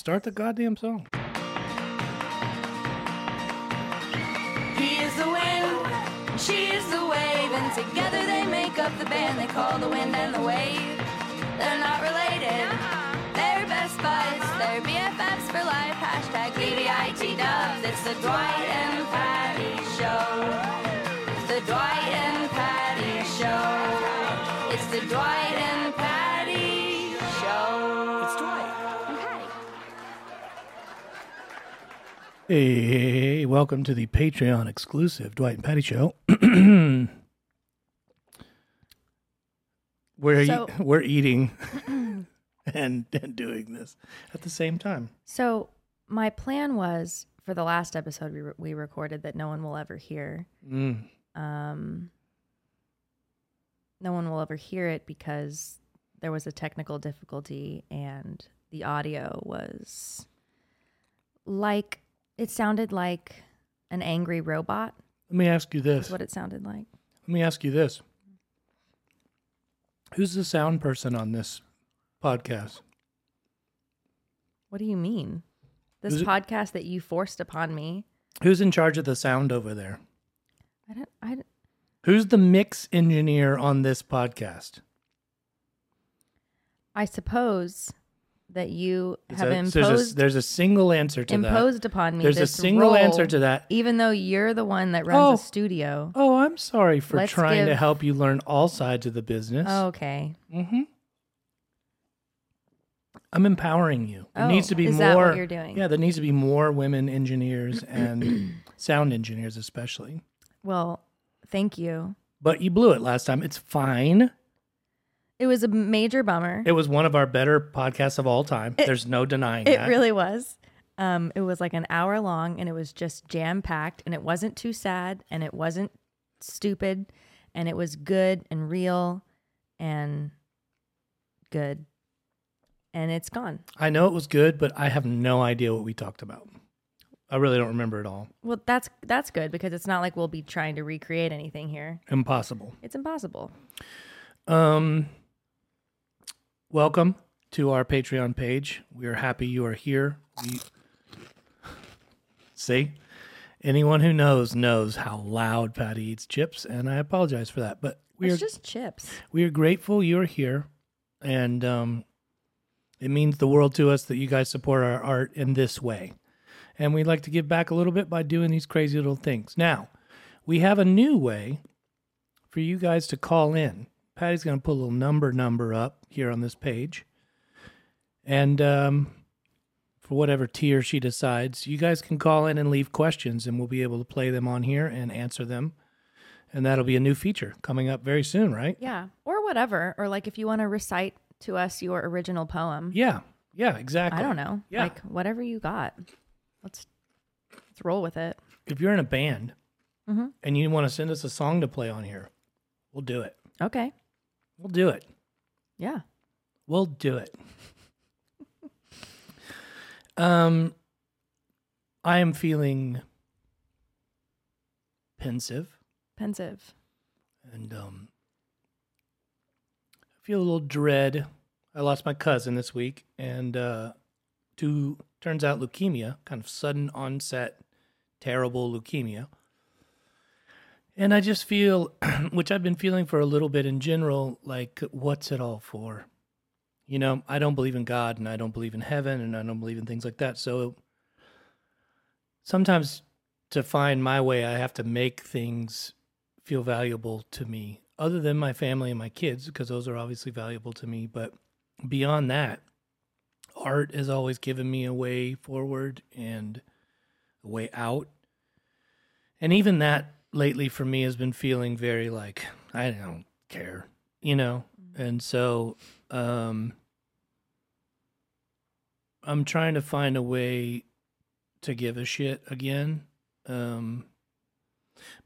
Start the goddamn song. He is the wind, she is the wave, and together they make up the band they call the wind and the wave. They're not related, they're best buds, they're BFFs for life. Hashtag dubs. It's the Dwight and Patty Show. The Dwight and Patty Show. It's the Dwight and Patty Hey, welcome to the Patreon exclusive Dwight and Patty Show. we're So- we're eating and, and doing this at the same time. So my plan was for the last episode we, re- we recorded that no one will ever hear. Mm. Um, no one will ever hear it because there was a technical difficulty and the audio was like it sounded like an angry robot. Let me ask you this. That's what it sounded like. Let me ask you this. Who's the sound person on this podcast? What do you mean? This Is it- podcast that you forced upon me. Who's in charge of the sound over there? I don't. I. don't- Who's the mix engineer on this podcast? I suppose that you have a- imposed there's, a, there's a single answer to that. imposed upon me. There's a single answer to that. even though you're the one that runs Oh. a studio. Oh, I'm sorry for Let's trying to help you learn all sides of the business. Oh, okay. Mm-hmm. I'm empowering you. There Oh, needs to be is more. that what you're doing? Yeah, there needs to be more women engineers and sound engineers, especially. Well, thank you. But you blew it last time. It's fine. It was a major bummer. It was one of our better podcasts of all time. It- There's no denying It that. really was. Um, it was like an hour long, and it was just jam packed, and it wasn't too sad, and it wasn't stupid, and it was good and real, and good, and it's gone. I know it was good, but I have no idea what we talked about. I really don't remember it all. Well, that's that's good because it's not like we'll be trying to recreate anything here. Impossible. It's impossible. Um, welcome to our Patreon page. We are happy you are here. We see anyone who knows knows how loud Patty eats chips, and I apologize for that. But we are just chips. we are grateful you are here, and um, it means the world to us that you guys support our art in this way. And we'd like to give back a little bit by doing these crazy little things. Now, we have a new way for you guys to call in. Patty's going to put a little number number up here on this page. And um, for whatever tier she decides, you guys can call in and leave questions, and we'll be able to play them on here and answer them. And that'll be a new feature coming up very soon, right? Yeah, or whatever, or like if you want to recite to us your original poem. Yeah. Yeah, exactly. I don't know. Yeah. Like whatever you got. Let's let's roll with it. If you're in a band Mhm. and you want to send us a song to play on here, we'll do it. Okay. We'll do it. Yeah. We'll do it. um, I am feeling pensive Pensive. and um, I feel a little dread. I lost my cousin this week, and uh, to turns out leukemia, kind of sudden onset, terrible leukemia. And I just feel, which I've been feeling for a little bit in general, like, what's it all for? You know, I don't believe in God and I don't believe in heaven and I don't believe in things like that. So sometimes to find my way, I have to make things feel valuable to me, other than my family and my kids, because those are obviously valuable to me. But beyond that, art has always given me a way forward and a way out. And even that lately for me has been feeling very like, I don't care, you know? And so, um, I'm trying to find a way to give a shit again. Um,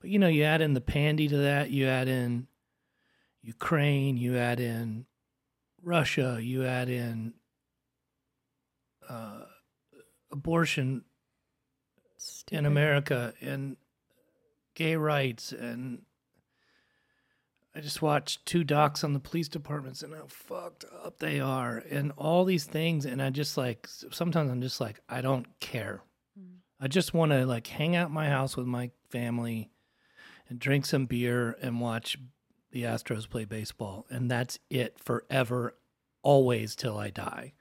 but you know, you add in the pandy to that, you add in Ukraine, you add in Russia, you add in uh, abortion in America and gay rights and I just watched two docs on the police departments and how fucked up they are and all these things. And I just like, sometimes I'm just like, I don't care. Mm. I just want to like hang out in my house with my family and drink some beer and watch the Astros play baseball. And that's it forever, always till I die.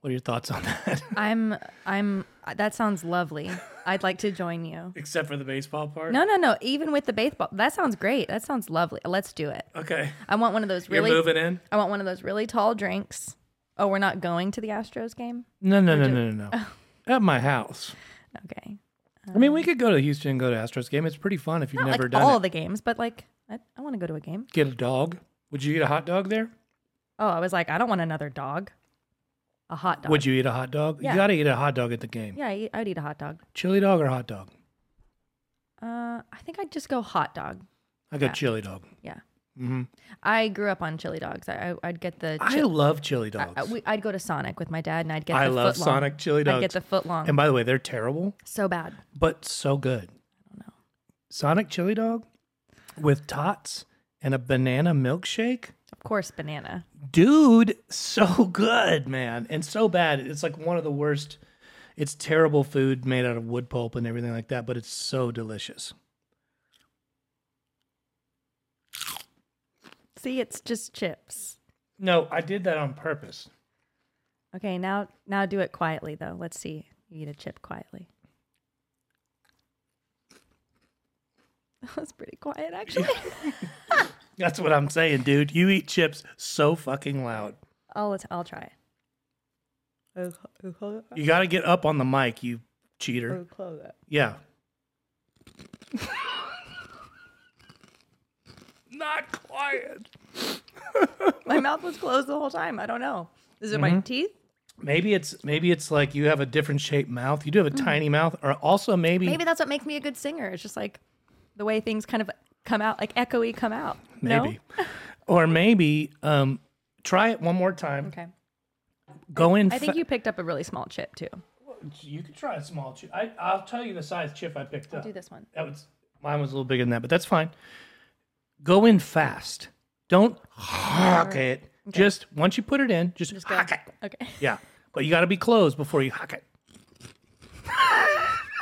What are your thoughts on that? I'm I'm that sounds lovely. I'd like to join you. Except for the baseball part? No, no, no. Even with the baseball, that sounds great. That sounds lovely. Let's do it. Okay. I want one of those really You're moving in? I want one of those really tall drinks. Oh, we're not going to the Astros game. No, no, no, no, no, no. At my house. Okay. I mean, we um, could go to Houston and go to Astros game. It's pretty fun if you've Not never like done all it. the games, but like I, I want to go to a game. Get a dog. Would you eat a hot dog there? Oh, I was like, I don't want another dog. A hot dog. Would you eat a hot dog? Yeah. You got to eat a hot dog at the game. Yeah, I eat, I'd eat a hot dog. Chili dog or hot dog? Uh, I think I'd just go hot dog. I got Yeah. chili dog. Yeah. Mm-hmm. I grew up on chili dogs. I, I I'd get the. I chi- love chili dogs. I, we, I'd go to Sonic with my dad, and I'd get. I the love foot long. Sonic chili dogs. I'd dogs. get the foot long. and by the way, they're terrible, so bad. but so good. I don't know. Sonic chili dog with tots and a banana milkshake. Course, banana. dude so good man and so bad it's like one of the worst it's terrible food made out of wood pulp and everything like that but it's so delicious See, it's just chips. no i did that on purpose Okay, now now do it quietly though. Let's see. You eat a chip quietly. That was pretty quiet, actually. that's what i'm saying dude you eat chips so fucking loud I'll I'll try. you got to get up on the mic you cheater yeah not quiet My mouth was closed the whole time. I don't know. Is it my Mm-hmm. teeth? maybe it's maybe it's like you have a different shaped mouth you do have a tiny mouth or also maybe Maybe that's what makes me a good singer. It's just like the way things kind of come out, like echoey come out. No? Maybe. or maybe um, try it one more time. Okay. Go in. I think fa- you picked up a really small chip too. you could try a small chip. I, I'll tell you the size chip I picked up. Do this one. That was mine was a little bigger than that, but that's fine. Go in fast. Don't hock it. Just once you put it in, just, Just hock it. Okay. Yeah, but you got to be closed before you hock it.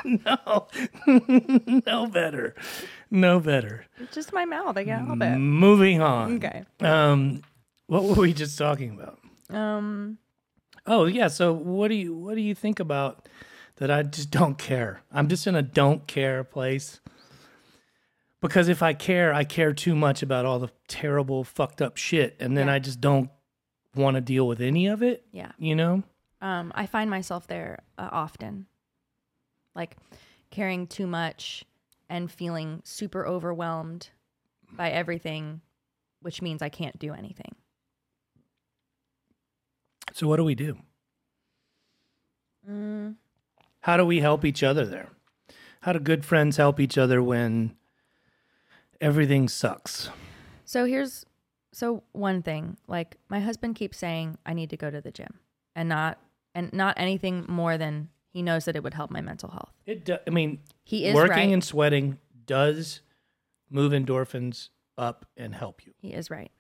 no, no better, no better. It's just my mouth. I can't help it. Moving on. Okay. Um, what were we just talking about? Um. Oh yeah. So what do you what do you think about that? I just don't care. I'm just in a don't care place. Because if I care, I care too much about all the terrible, fucked up shit, and then Yeah. I just don't want to deal with any of it. Yeah. You know? Um. I find myself there uh, often, like caring too much and feeling super overwhelmed by everything, which means I can't do anything. So what do we do? Mm. How do we help each other there? How do good friends help each other when everything sucks? So here's so one thing. Like my husband keeps saying I need to go to the gym, and not and not anything more than he knows that it would help my mental health. It. Do, I mean, He is working right. and sweating does move endorphins up and help you. He is right.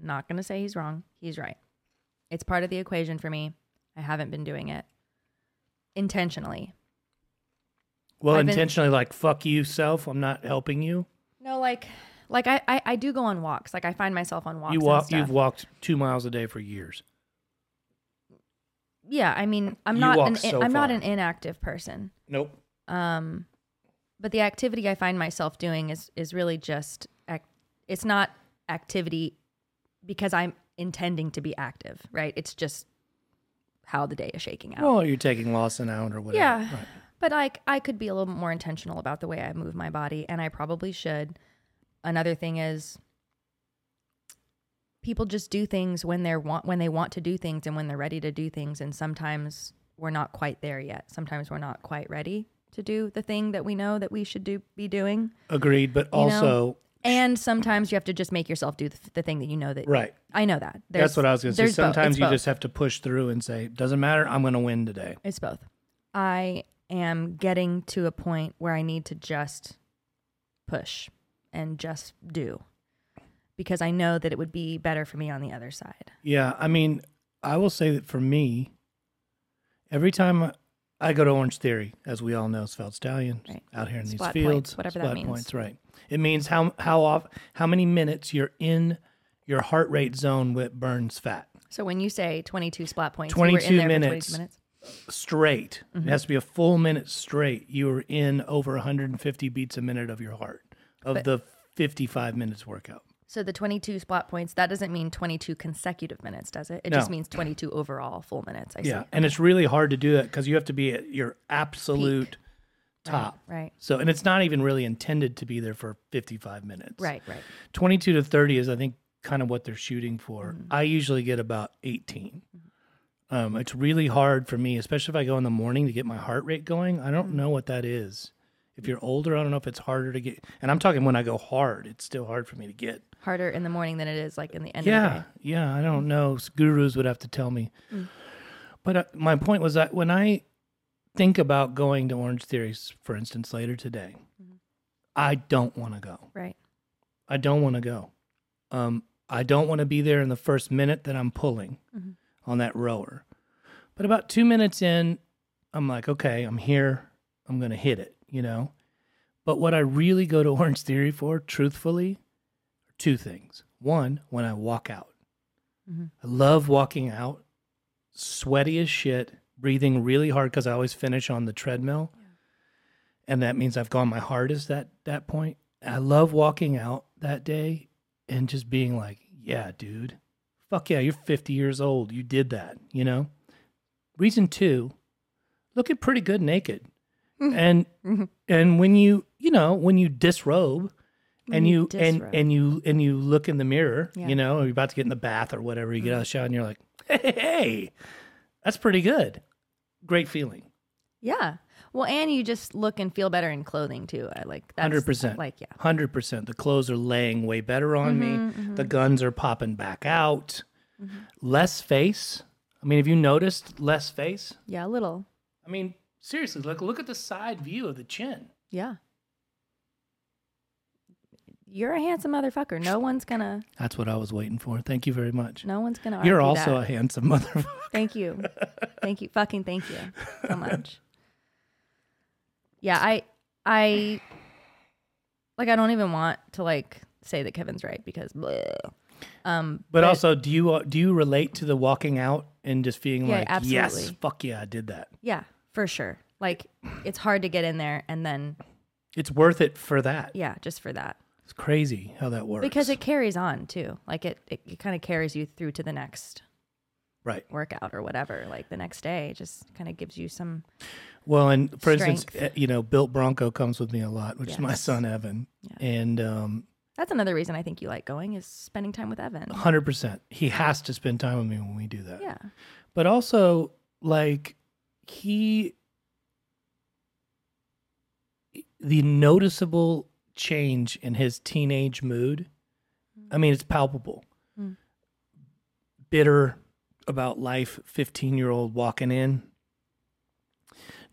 Not going to say he's wrong. He's right. It's part of the equation for me. I haven't been doing it intentionally. Well, I've been- intentionally, like fuck you, self. I'm not helping you. No, like like I, I I do go on walks. Like I find myself on walks. you walk. You've walked two miles a day for years. Yeah, I mean, I'm You not walk an so I'm not far. an inactive person. Nope. Um, but the activity I find myself doing is is really just ac- it's not activity because I'm intending to be active, right? It's just how the day is shaking out. Well, you're taking Lawson out or whatever. yeah, Right. but like I could be a little more intentional about the way I move my body, and I probably should. Another thing is people just do things when they're want when they want to do things and when they're ready to do things and sometimes we're not quite there yet sometimes we're not quite ready to do the thing that we know that we should do be doing Agreed. But You know, also, and sometimes you have to just make yourself do the, the thing that you know that right. i know that That's what I was going to say. there's. Sometimes you both. just have to push through and say, "Doesn't matter. I'm going to win today." It's both. I am getting to a point where I need to just push. and just do because I know that it would be better for me on the other side. Yeah, I mean, I will say that for me, every time I go to Orange Theory, as we all know, Svelte Stallion Right. out here in Splat these points, fields, whatever that splat means. points, right? It means how how off how many minutes you're in your heart rate zone with burns fat So when you say 22 splat points, you were in 22 minutes. 22 minutes. straight. Mm-hmm. It has to be a full minute straight. You are in over 150 beats a minute of your heart of But- the 55 minutes workout. So the 22 splat points, that doesn't mean 22 consecutive minutes, does it? It No. just means 22 overall full minutes. I Yeah, see. and it's really hard to do that because you have to be at your absolute top. Right. So, and it's not even really intended to be there for 55 minutes. Right, right. 22 to 30 is, I think, kind of what they're shooting for. Mm-hmm. I usually get about 18. Um, it's really hard for me, especially if I go in the morning to get my heart rate going. I Mm-hmm. don't know what that is. If you're older, I don't know if it's harder to get. And I'm talking when I go hard, it's still hard for me to get. Harder in the morning than it is like in the end Yeah, of the day. yeah. I don't know. Gurus would have to tell me. But uh, my point was that when I think about going to Orange Theories, for instance, later today, I don't want to go. Right. I don't want to go. Um, I don't want to be there in the first minute that I'm pulling on that rower. But about two minutes in, I'm like, okay, I'm here. I'm going to hit it, you know? But what I really go to Orange Theory for, truthfully, are two things. One, when I walk out, mm-hmm. I love walking out, sweaty as shit, breathing really hard because I always finish on the treadmill. And that means I've gone my hardest at that point. I love walking out that day and just being like, yeah, dude, fuck yeah, you're 50 years old. You did that, you know? Reason two, looking pretty good naked. Mm-hmm. and mm-hmm. and when you, you know, when you disrobe and you you and and you and you look in the mirror, Yeah. you know, or you're about to get in the bath or whatever, you get out of the shower and you're like, hey, hey, that's pretty good. Great feeling. Yeah. Well, and you just look and feel better in clothing too. I like that's 100%. Like, yeah. Hundred percent. The clothes are laying way better on Mm-hmm, me. The mm-hmm. guns are popping back out. Less face. I mean, have you noticed less face? Yeah, a little. I mean, seriously, look look at the side view of the chin. Yeah. You're a handsome motherfucker. No one's gonna. That's what I was waiting for. Thank you very much. No one's gonna. You're also that. a handsome motherfucker. Thank you. thank you. Fucking thank you so much. Yeah, I I like I don't even want to like say that Kevin's right because bleh. um But also, do you uh, do you relate to the walking out and just feeling Yeah, like, yes, fuck yeah, I did that. yeah, for sure. Like it's hard to get in there and then It's worth it for that. yeah, just for that. It's crazy how that works. Because it carries on too. Like it it, it kind of carries you through to the next right. workout or whatever. Like the next day it just kind of gives you some Well, and for instance, Strength. uh, you know, Built Bronco comes with me a lot, which is my Yes. son Evan, and um, That's another reason I think you like going is spending time with Evan. hundred percent, he has to spend time with me when we do that. Yeah. But also, like, he, the noticeable change in his teenage mood. I mean, it's palpable. Mm. Bitter about life, fifteen-year-old walking in.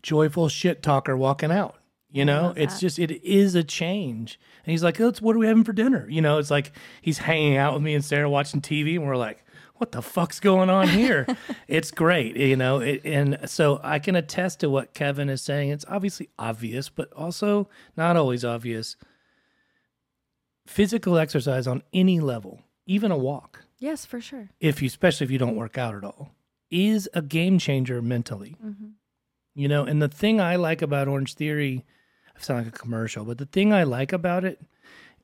Joyful shit talker walking out. You know, it's that. just it is a change. And he's like, oh, "What are we having for dinner?" You know, it's like he's hanging out with me and Sarah watching TV, and we're like, "What the fuck's going on here?" it's great, you know. It, and so I can attest to what Kevin is saying. It's obviously obvious, but also not always obvious. Physical exercise on any level, even a walk, Yes, for sure. if you, especially if you don't work out at all, is a game changer mentally. Mm-hmm. You know, and the thing I like about Orange Theory, I sound like a commercial, but the thing I like about it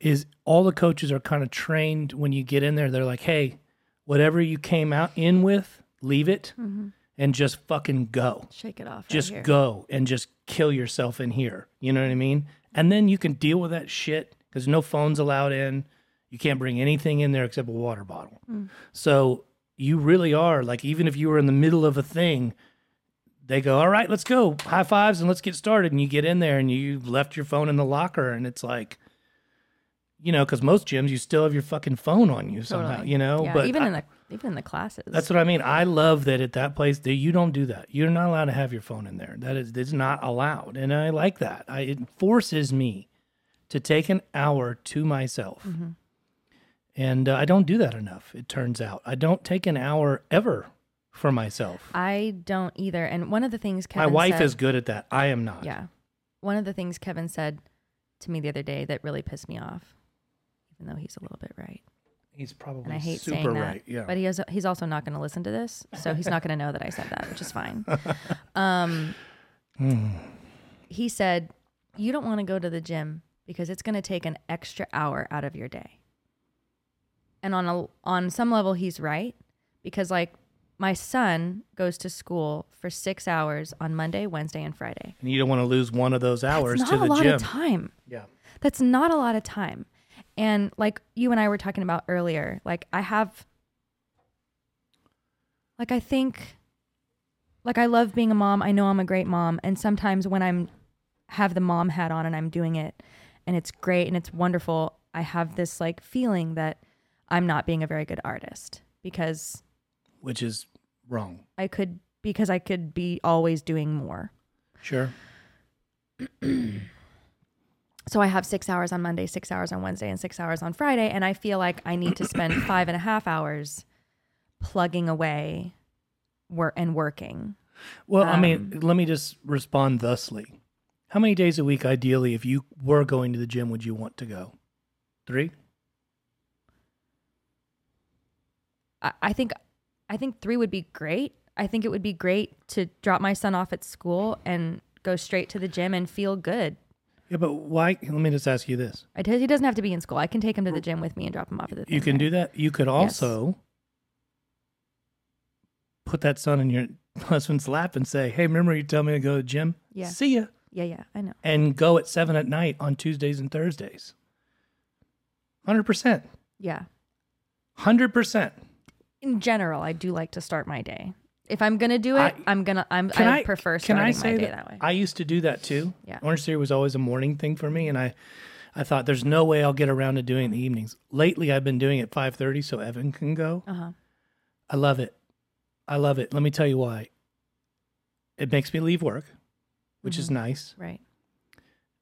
is all the coaches are kind of trained when you get in there. They're like, hey, whatever you came out in with, leave it mm-hmm. and just fucking go. Shake it off. right Just here. go and just kill yourself in here. You know what I mean? And then you can deal with that shit because no phones allowed in. You can't bring anything in there except a water bottle. Mm. So you really are like, even if you were in the middle of a thing, they go, all right, let's go, high fives, and let's get started. And you get in there and you left your phone in the locker, and it's like, you know, because most gyms you still have your fucking phone on you somehow, Totally. you know. Yeah, but even I- in the even in the classes. that's what I mean. I love that at that place that you don't do that. You're not allowed to have your phone in there. That is, it's not allowed, and I like that. I, it forces me to take an hour to myself. Mm-hmm. And uh, I don't do that enough, it turns out. I don't take an hour ever for myself. I don't either. And one of the things Kevin My wife said, is good at that. I am not. Yeah. One of the things Kevin said to me the other day that really pissed me off, even though he's a little bit right. He's probably And I hate super saying that. right. Yeah. But he has, he's also not going to listen to this. So he's not going to know that I said that, which is fine. Um, Hmm. he said, You don't want to go to the gym because it's going to take an extra hour out of your day. And on a, on some level, he's right because, like, my son goes to school for six hours on Monday, Wednesday, and Friday. and you don't want to lose one of those hours That's to not a lot gym. of time. Yeah. That's not a lot of time. And like you and I were talking about earlier, like I have like I think like I love being a mom. I know I'm a great mom and sometimes when I'm have the mom hat on and I'm doing it and it's great and it's wonderful, I have this like feeling that I'm not being a very good artist because Which is wrong. I could because I could be always doing more. Sure. so I have six hours on Monday, six hours on Wednesday, and six hours on Friday. And I feel like I need to spend five and a half hours plugging away work and working. Well, I Um, mean, let me just respond thusly. How many days a week, ideally, if you were going to the gym, would you want to go? Three? I, I think I think three would be great. I think it would be great to drop my son off at school and go straight to the gym and feel good. Yeah, but why? Let me just ask you this. I t- he doesn't have to be in school. I can take him to the gym with me and drop him off at the. You can there. do that. You could also put that son in your husband's lap and say, "Hey, remember you tell me to go to the gym? Yeah. See ya." Yeah, yeah, I know. And go at seven at night on Tuesdays and Thursdays. Hundred percent. Yeah. Hundred percent. In general, I do like to start my day. If I'm gonna do it, I- am gonna. I'm. Can I, I, prefer can starting I say my day that, that way. I used to do that too. Yeah. Orange Theory was always a morning thing for me, and I, I thought there's no way I'll get around to doing it in the evenings. Lately, I've been doing it 5:30 so Evan can go. Uh huh. I love it. I love it. Let me tell you why. It makes me leave work, which is Mm-hmm. nice. Right.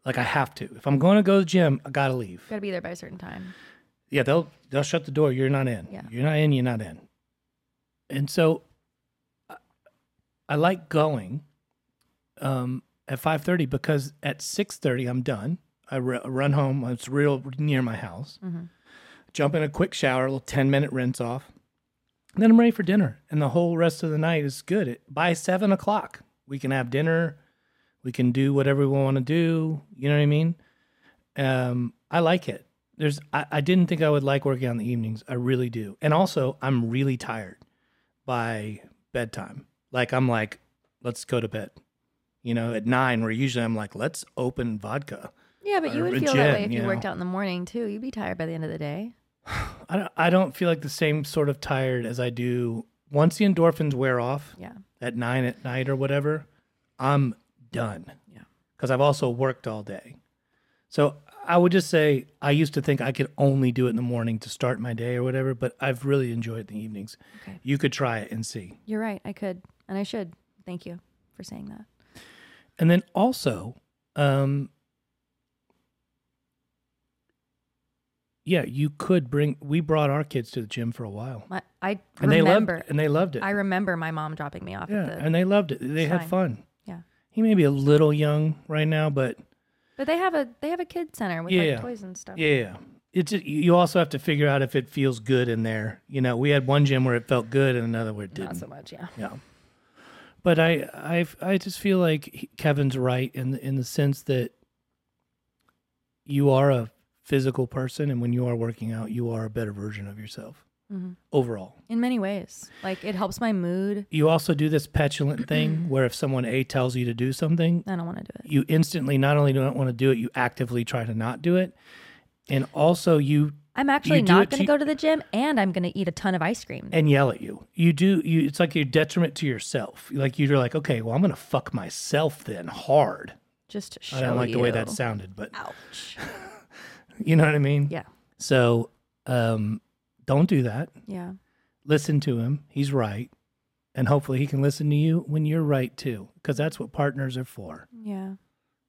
Like I have to. If I'm going to go to the gym, I gotta leave. Got to be there by a certain time. Yeah, they'll they'll shut the door. You're not in. Yeah. You're not in. You're not in. And so, I like going um, at five thirty because at six thirty I'm done. I r- run home. It's real near my house. Mhm. Jump in a quick shower, a little ten minute rinse off. And then I'm ready for dinner, and the whole rest of the night is good. It, by seven o'clock, we can have dinner. We can do whatever we want to do. You know what I mean? Um, I like it. There's, I, I didn't think I would like working on the evenings. I really do. And also, I'm really tired by bedtime. Like I'm like, let's go to bed. You know, at nine, where usually I'm like, let's open vodka. Yeah, but you would feel that way if you you worked out in the morning too. You'd be tired by the end of the day. I don't, I don't feel like the same sort of tired as I do once the endorphins wear off Yeah. at nine at night or whatever. I'm done. Yeah. because I've also worked all day. So I would just say I used to think I could only do it in the morning to start my day or whatever, but I've really enjoyed the evenings. Okay. You could try it and see. You're right. I could, and I should. Thank you for saying that. And then also, um, yeah, you could bring. We brought our kids to the gym for a while, My, I and remember. they loved and they loved it. I remember my mom dropping me off yeah, at the. and they loved it. They had fun. yeah, He may be a little young right now, but but they have a they have a kid center with Yeah. like toys and stuff. Yeah. It's just, you also have to figure out if it feels good in there. You know, we had one gym where it felt good and another where it Not didn't. so much. Yeah. Yeah. But I I I just feel like Kevin's right in the, in the sense that you are a physical person and when you are working out, you are a better version of yourself hmm overall. In many ways, like it helps my mood. You also do this petulant thing where if someone A tells you to do something, I don't want to do it. you instantly not only don't want to do it, you actively try to not do it. And also you I'm actually not going to to- go to the gym, and I'm going to eat a ton of ice cream. and yell at you. You do you it's like your detriment to yourself. Like you're like, okay, well I'm gonna fuck myself then hard. just to show I don't like the way that sounded, but Ouch. you know what I mean? Yeah. So um don't do that. Yeah. Listen to him. He's right. And hopefully he can listen to you when you're right too. Because that's what partners are for. Yeah.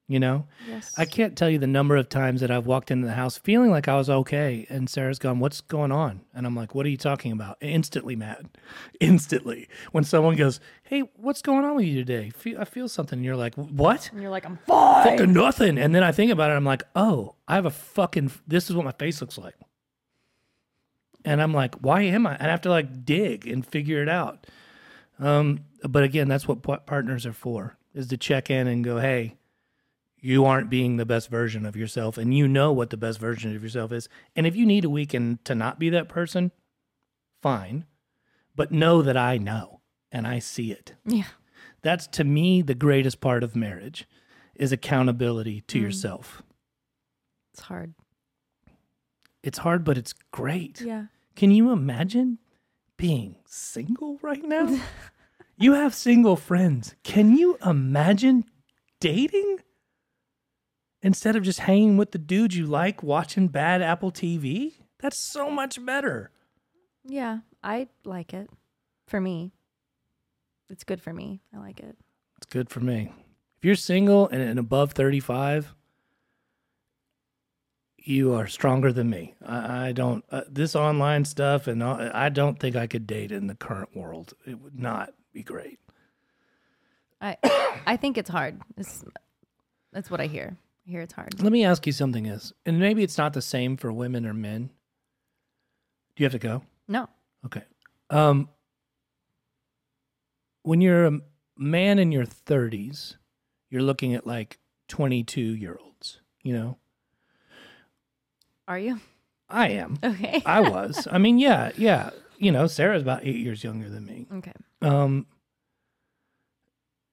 You know, Yes. I can't tell you the number of times that I've walked into the house feeling like I was okay, and Sarah's gone, "What's going on?" And I'm like, "What are you talking about?" Instantly mad, instantly. When someone goes, "Hey, what's going on with you today?" Fe- I feel something. And you're like, "What?" And you're like, I'm fine. Fucking nothing. And then I think about it. I'm like, "Oh, I have a fucking. This is what my face looks like." And I'm like, "Why am I?" And I have to like dig and figure it out. Um, but again, that's what partners are for: is to check in and go, "Hey." You aren't being the best version of yourself and you know what the best version of yourself is. And if you need a weekend to not be that person fine. But know that i know and i see it. Yeah. that's to me the greatest part of marriage is accountability to mm. yourself. It's hard. it's hard but it's great. Yeah. can you imagine being single right now? You have single friends. Can you imagine dating instead of just hanging with the dudes you like watching bad Apple TV? That's so much better. Yeah. I like it. For me. It's good for me. I like it. It's good for me. If you're single and, and above 35, you are stronger than me. I, I don't, uh, this online stuff, and all, I don't think I could date in the current world. It would not be great. I I think it's hard. It's, that's what I hear. I hear it's hard. Let me ask you something is, and maybe it's not the same for women or men. Do you have to go? No. Okay. Um, when you're a man in your 30s, you're looking at like 22 year olds, you know? Are you? I am. Okay. I was. I mean, yeah, yeah. You know, Sarah's about eight years younger than me. okay. Um,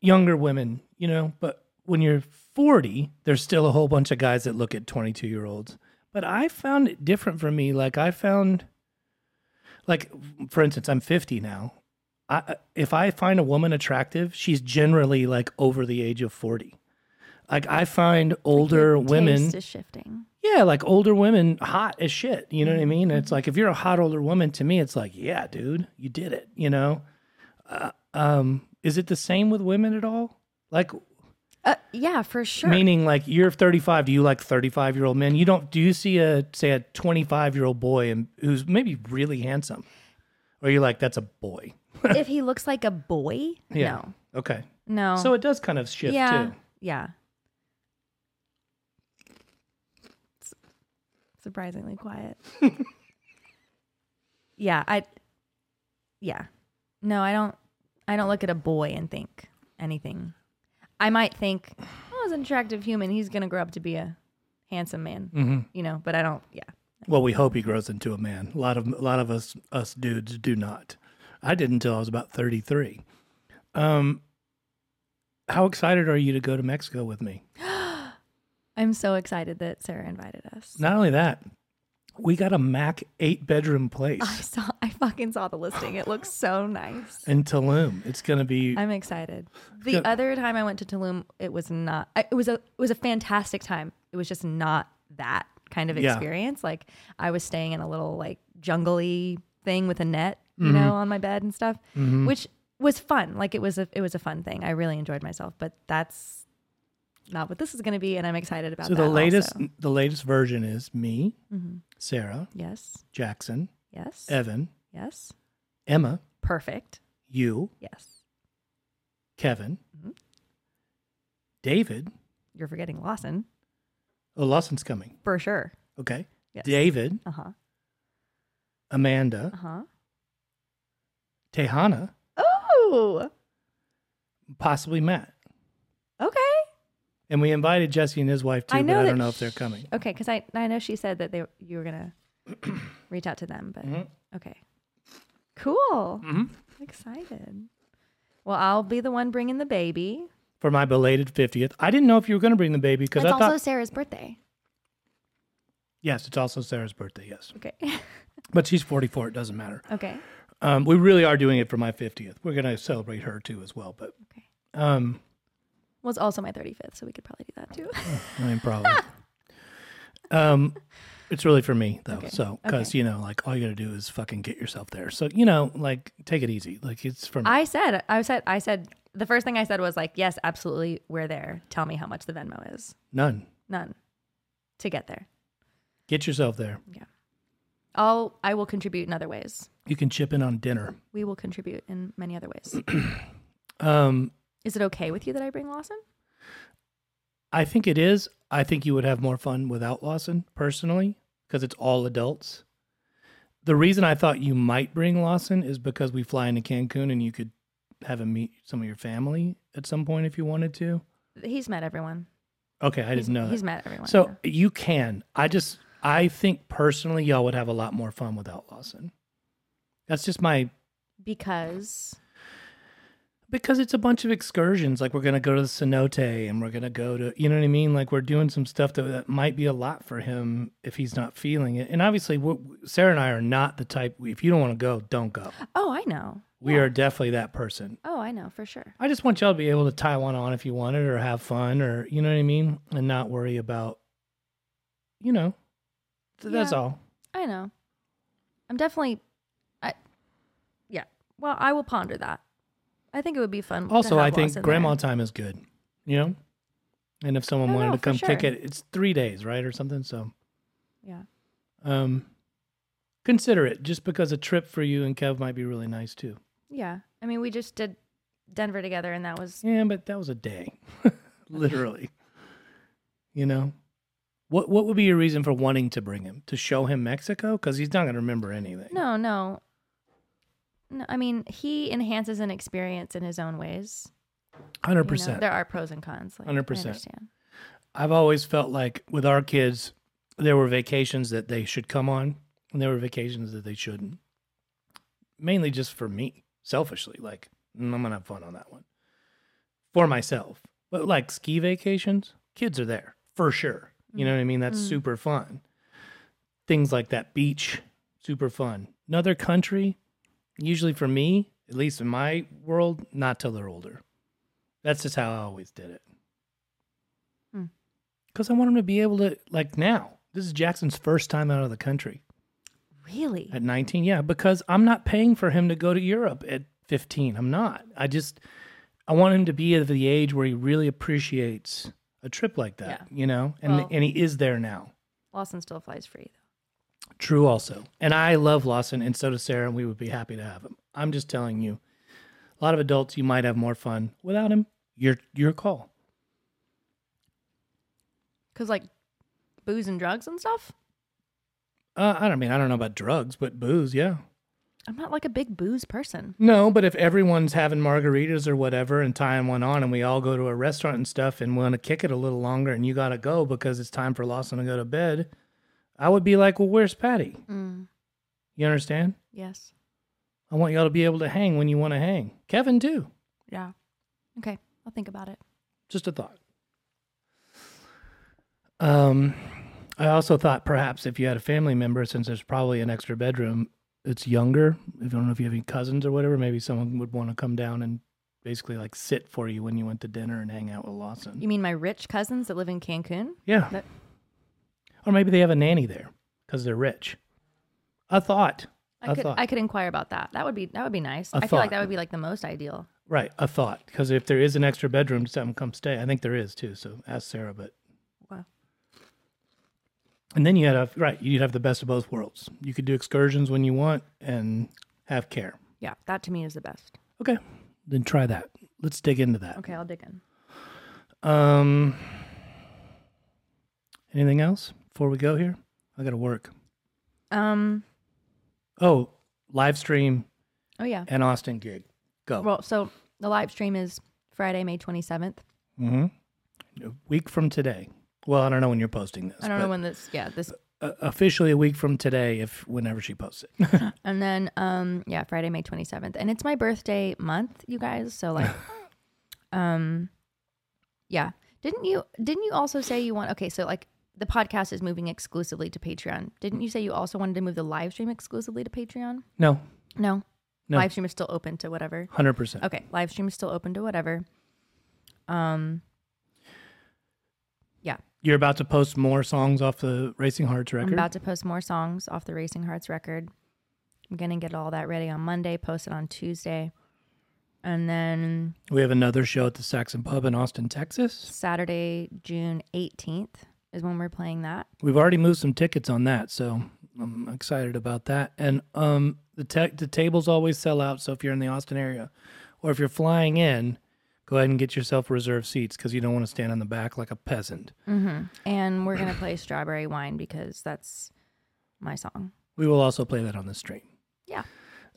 younger women, you know, but when you're 40, there's still a whole bunch of guys that look at 22 year olds. But I found it different for me. Like, I found, like, for instance, I'm 50 now. I, if I find a woman attractive, she's generally like over the age of 40. Like, I find older Your women. is shifting. Yeah, like older women, hot as shit. You know what I mean? It's like if you're a hot older woman, to me, it's like, yeah, dude, you did it. You know? Uh, um, is it the same with women at all? Like, Uh, yeah, for sure. meaning like you're 35. Do you like 35 year old men? You don't? Do you see a say a 25 year old boy and who's maybe really handsome, or you're like that's a boy? if he looks like a boy, Yeah. Okay. no, no. So it does kind of shift yeah, too. yeah. It's surprisingly quiet. yeah, I. Yeah, no, I don't. I don't look at a boy and think anything. I might think, oh, he's an attractive human. He's gonna grow up to be a handsome man, Mm-hmm. you know. But I don't. Yeah, Well, we hope he grows into a man. A lot of a lot of us us dudes do not. I didn't until I was about 33. Um how excited are you to go to Mexico with me? I'm so excited that Sarah invited us. Not only that, we got a Mac 8 bedroom place I saw. I fucking saw the listing. It looks so nice. in Tulum. It's to be I'm excited. The Good. other time I went to Tulum, it was not. It was a. It was a fantastic time. It was just not that kind of Yeah. experience. Like I was staying in a little like jungly thing with a net, you Mm-hmm. know, on my bed and stuff, which was fun. Like it was a. It was a fun thing. I really enjoyed myself. But that's not what this is going to be, and I'm excited about. So the latest also. the latest version is me, Mm-hmm. Sarah, Yes. Jackson, Yes. Evan, yes. Emma, Perfect. you, Yes. Kevin, Mm-hmm. David. You're forgetting Lawson Oh, Lawson's coming. for sure. Okay. Yes. David, Uh huh. Amanda, Uh huh. Tehana, Oh. possibly Matt. Okay. And we invited Jesse and his wife too, I know but I don't know if they're coming. Okay, because I I know she said that they you were gonna reach out to them, but Mhm. okay, cool. Mhm. Excited. Well, I'll be the one bringing the baby. For my belated 50th. I didn't know if you were going to bring the baby because I It's also thought. Sarah's birthday. Yes, it's also Sarah's birthday, yes. Okay. But she's 44. It doesn't matter. okay. Um, we really are doing it for my 50th. We're going to celebrate her too as well. But Okay. um, It's also my 35th, so we could probably do that too. I mean, probably. um, it's really for me though. Okay. So, because Okay. you know, like all you got to do is fucking get yourself there. So, you know, like take it easy. Like it's for me. I said, I said, I said the first thing I said was like, yes, absolutely, we're there. Tell me how much the Venmo is. None. None to get there. Get yourself there. Yeah. I'll I will contribute in other ways. You can chip in on dinner. We will contribute in many other ways. Um, is it okay with you that I bring Lawson? I think it is. I think you would have more fun without Lawson personally because it's all adults. The reason I thought you might bring Lawson is because we fly into Cancun and you could have him meet some of your family at some point if you wanted to. He's met everyone. Okay, I He's- didn't know that. He's met everyone. So yeah. you can. I just I think personally y'all would have a lot more fun without Lawson. That's just my because because it's a bunch of excursions. Like we're gonna go to the cenote and we're gonna go to you know what I mean. Like we're doing some stuff that, that might be a lot for him if he's not feeling it. And obviously, Sarah and I are not the type. If you don't want to go, don't go. oh, I know. We Yeah. are definitely that person. Oh, I know for sure. I just want y'all to be able to tie one on if you want it or have fun or you know what I mean, and not worry about, you know, th- that's all. I know. I'm definitely. I. Yeah. Well, I will ponder that. I think it would be fun. Also, I think grandma there. time is good, you know? And if someone wanted no, to come kick it, it's three days, right? Or something. So Yeah. um, consider it just because a trip for you and Kev might be really nice too. Yeah. I mean, we just did Denver together, and that was Yeah, but that was a day, literally. You know? What, what would be your reason for wanting to bring him? To show him Mexico? Because he's not going to remember anything. no, no. No, I mean, he enhances an experience in his own ways. you know? 100%. There are pros and cons. Like, 100%. I've always felt like with our kids, there were vacations that they should come on, and there were vacations that they shouldn't. Mainly just for me, selfishly. Like, mm, I'm to have fun on that one for myself. But like ski vacations, kids are there for sure. You know what I mean? That's Mm. super fun. Things like that beach, super fun. Another country, usually for me, at least in my world, not till they're older. That's just how I always did it. Hmm. Because I want him to be able to, like now, this is Jackson's first time out of the country Really? at 19. Yeah, because I'm not paying for him to go to Europe at 15. I'm not. I just, I want him to be at the age where he really appreciates a trip like that, Yeah. you know? And, Well- and he is there now. Lawson still flies free. True, also. And I love Lawson, and so does Sarah, and we would be happy to have him. I'm just telling you, a lot of adults, you might have more fun without him. Your your call. Because, like, booze and drugs and stuff? Uh, I don't mean I don't know about drugs, but booze, yeah. I'm not like a big booze person. No, but if everyone's having margaritas or whatever and tying one on, and we all go to a restaurant and stuff, and want to kick it a little longer, and you got to go because it's time for Lawson to go to bed, I would be like, well, where's Patty? Mm, You understand? yes. I want y'all to be able to hang when you want to hang. Kevin too. Yeah. Okay. I'll think about it. Just a thought. Um, I also thought perhaps if you had a family member, since there's probably an extra bedroom, it's younger. If I don't know if you have any cousins or whatever. Maybe someone would want to come down and basically like sit for you when you went to dinner and hang out with Lawson. You mean my rich cousins that live in Cancun? yeah, That- or maybe they have a nanny there because they're rich. A thought. I A could thought. I could inquire about that. That would be that would be nice. A I feel like that would be like the most ideal. Right, a thought. Because if there is an extra bedroom, just have them come stay. I think there is too. So ask Sarah. But Wow. And then you had a right. You'd have the best of both worlds. You could do excursions when you want and have care. Yeah, that to me is the best. Okay, then try that. Let's dig into that. Okay, I'll dig in. Um, anything else before we go here? I got to work. Um. Oh, live stream Oh yeah. and Austin gig. Go. Well, so the live stream is Friday, May twenty seventh. mm-hmm. A week from today. Well, I don't know when you're posting this. I don't know when this. Yeah, this. uh, officially a week from today, if whenever she posts it. And then um yeah, Friday, May twenty seventh, and it's my birthday month, you guys. So like, um, yeah. Didn't you didn't you also say you want? Okay, so like the podcast is moving exclusively to Patreon. Didn't you say you also wanted to move the live stream exclusively to Patreon? no, No. No. Live stream is still open to whatever. hundred percent. Okay, live stream is still open to whatever. Um. Yeah, You're about to post more songs off the Racing Hearts record. I'm about to post more songs off the Racing Hearts record. I'm gonna get all that ready on Monday, post it on Tuesday. And then We have another show at the Saxon Pub in Austin, Texas. Saturday, June 18th is when we're playing that. We've already moved some tickets on that, so I'm excited about that. And um, the te- the tables always sell out. So if you're in the Austin area, or if you're flying in, go ahead and get yourself reserved seats because you don't want to stand on the back like a peasant. Mm-hmm. And we're going to play Strawberry Wine because that's my song. We will also play that on the stream. Yeah.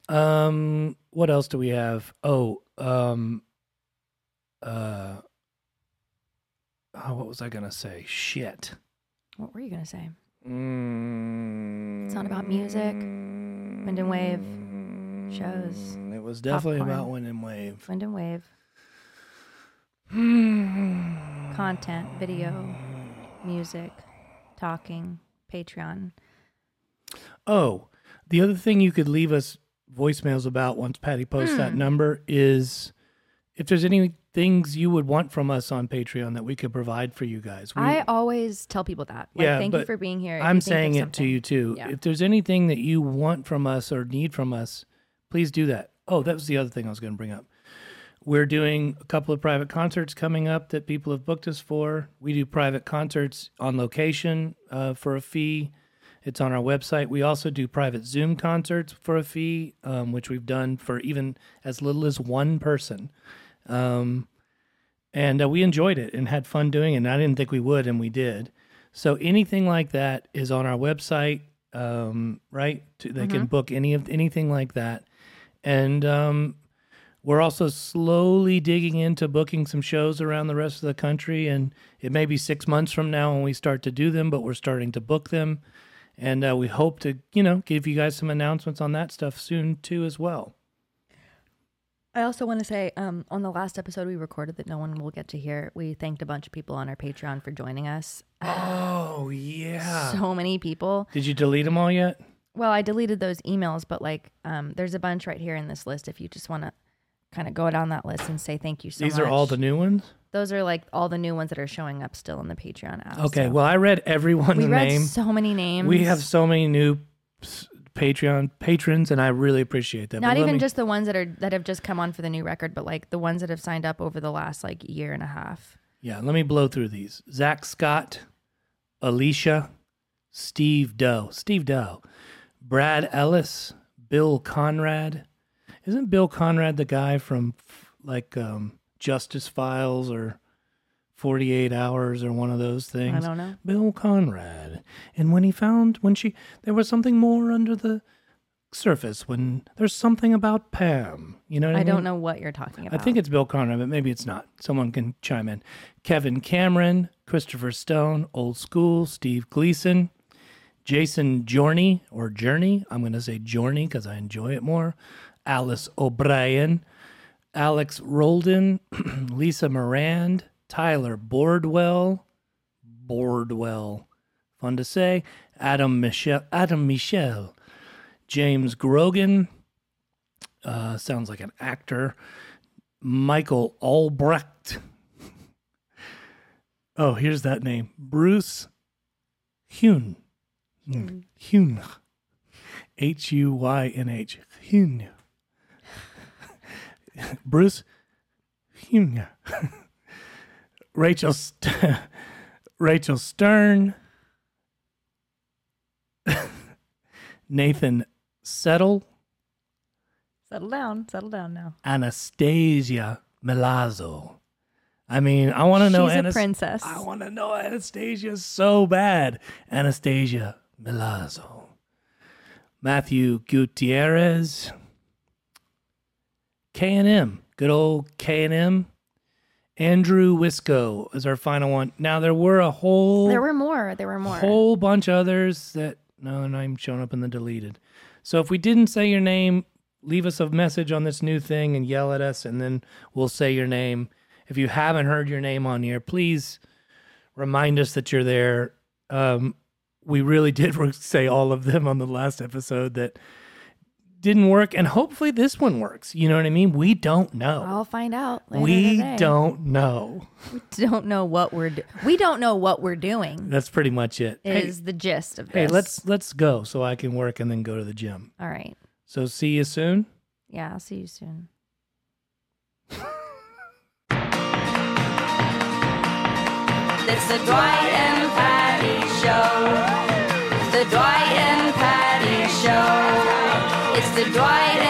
Um, what else do we have? Oh, um, uh, oh, what was I gonna say? Shit. What were you going to say? Mm, It's not about music, wind and wave, shows, It was definitely popcorn. about wind and wave. Wind and Wave, content, video, music, talking, Patreon. Oh, the other thing you could leave us voicemails about once Patty posts Hmm. that number is if there's any things you would want from us on Patreon that we could provide for you guys. We, I always tell people that. Like, Yeah, thank you for being here. If I'm you think of saying it to you too. Yeah. If there's anything that you want from us or need from us, please do that. Oh, that was the other thing I was going to bring up. We're doing a couple of private concerts coming up that people have booked us for. We do private concerts on location uh, for a fee. It's on our website. We also do private Zoom concerts for a fee, um, which we've done for even as little as one person. Um, and uh, we enjoyed it and had fun doing it. And I didn't think we would, and we did. So anything like that is on our website, um, right? To, they can book any of anything like that, and um, we're also slowly digging into booking some shows around the rest of the country. And it may be six months from now when we start to do them, but we're starting to book them, and uh, we hope to, you know, give you guys some announcements on that stuff soon too as well. I also want to say um, on the last episode we recorded that no one will get to hear, we thanked a bunch of people on our Patreon for joining us. Oh yeah. So many people. Did you delete them all yet? Well, I deleted those emails, but like um, there's a bunch right here in this list if you just want to kind of go down that list and say thank you so These much. are all the new ones. Those are like all the new ones that are showing up still in the Patreon app. Okay, so- well, I read everyone's we read name. so many names. We have so many new s- Patreon patrons, and I really appreciate that. not But even me- just the ones that are that have just come on for the new record, but like the ones that have signed up over the last like year and a half. yeah. Let me blow through these: Zach Scott, Alicia, Steve Doe, Steve Doe, Brad Ellis, Bill Conrad. Isn't Bill Conrad the guy from like um, Justice Files or Forty Eight Hours or one of those things? I don't know. Bill Conrad. And when he found when she there was something more under the surface when there's something about Pam. You know what I, I mean? don't know what you're talking about. I think it's Bill Conrad, but maybe it's not. Someone can chime in. Kevin Cameron, Christopher Stone, Old School, Steve Gleason, Jason Journey or Journey. I'm going to say Journey because I enjoy it more. Alice O'Brien, Alex Roldan, Lisa Morand, Tyler Boardwell, Boardwell, fun to say. Adam Michelle. Adam Michel, James Grogan, uh, sounds like an actor. Michael Albrecht. Oh, here's that name. Bruce Hune. Hune. H U Y N H. Hune. Bruce Hune. Rachel St- Rachel Stern. Nathan Settle. settle down, settle down now. Anastasia Milazzo. I mean, I want to know She's a Anas- princess. I want to know Anastasia so bad. Anastasia Milazzo. Matthew Gutierrez. K&M. Good old K&M. Andrew Wisco is our final one. Now there were a whole There were more. There were more. whole bunch of others that no, they're not even showing up in the deleted. So if we didn't say your name, leave us a message on this new thing and yell at us, and then we'll say your name. If you haven't heard your name on here, please remind us that you're there. Um, we really did say all of them on the last episode that didn't work, and hopefully this one works. You know what I mean? We don't know. I'll find out. Later we today. don't know. We don't know what we're do- we don't know what we're doing. That's pretty much it. Is Hey, the gist of this? hey, let's let's go so I can work and then go to the gym. All right. So see you soon. Yeah. I'll see you soon. It's the Dwight and the dry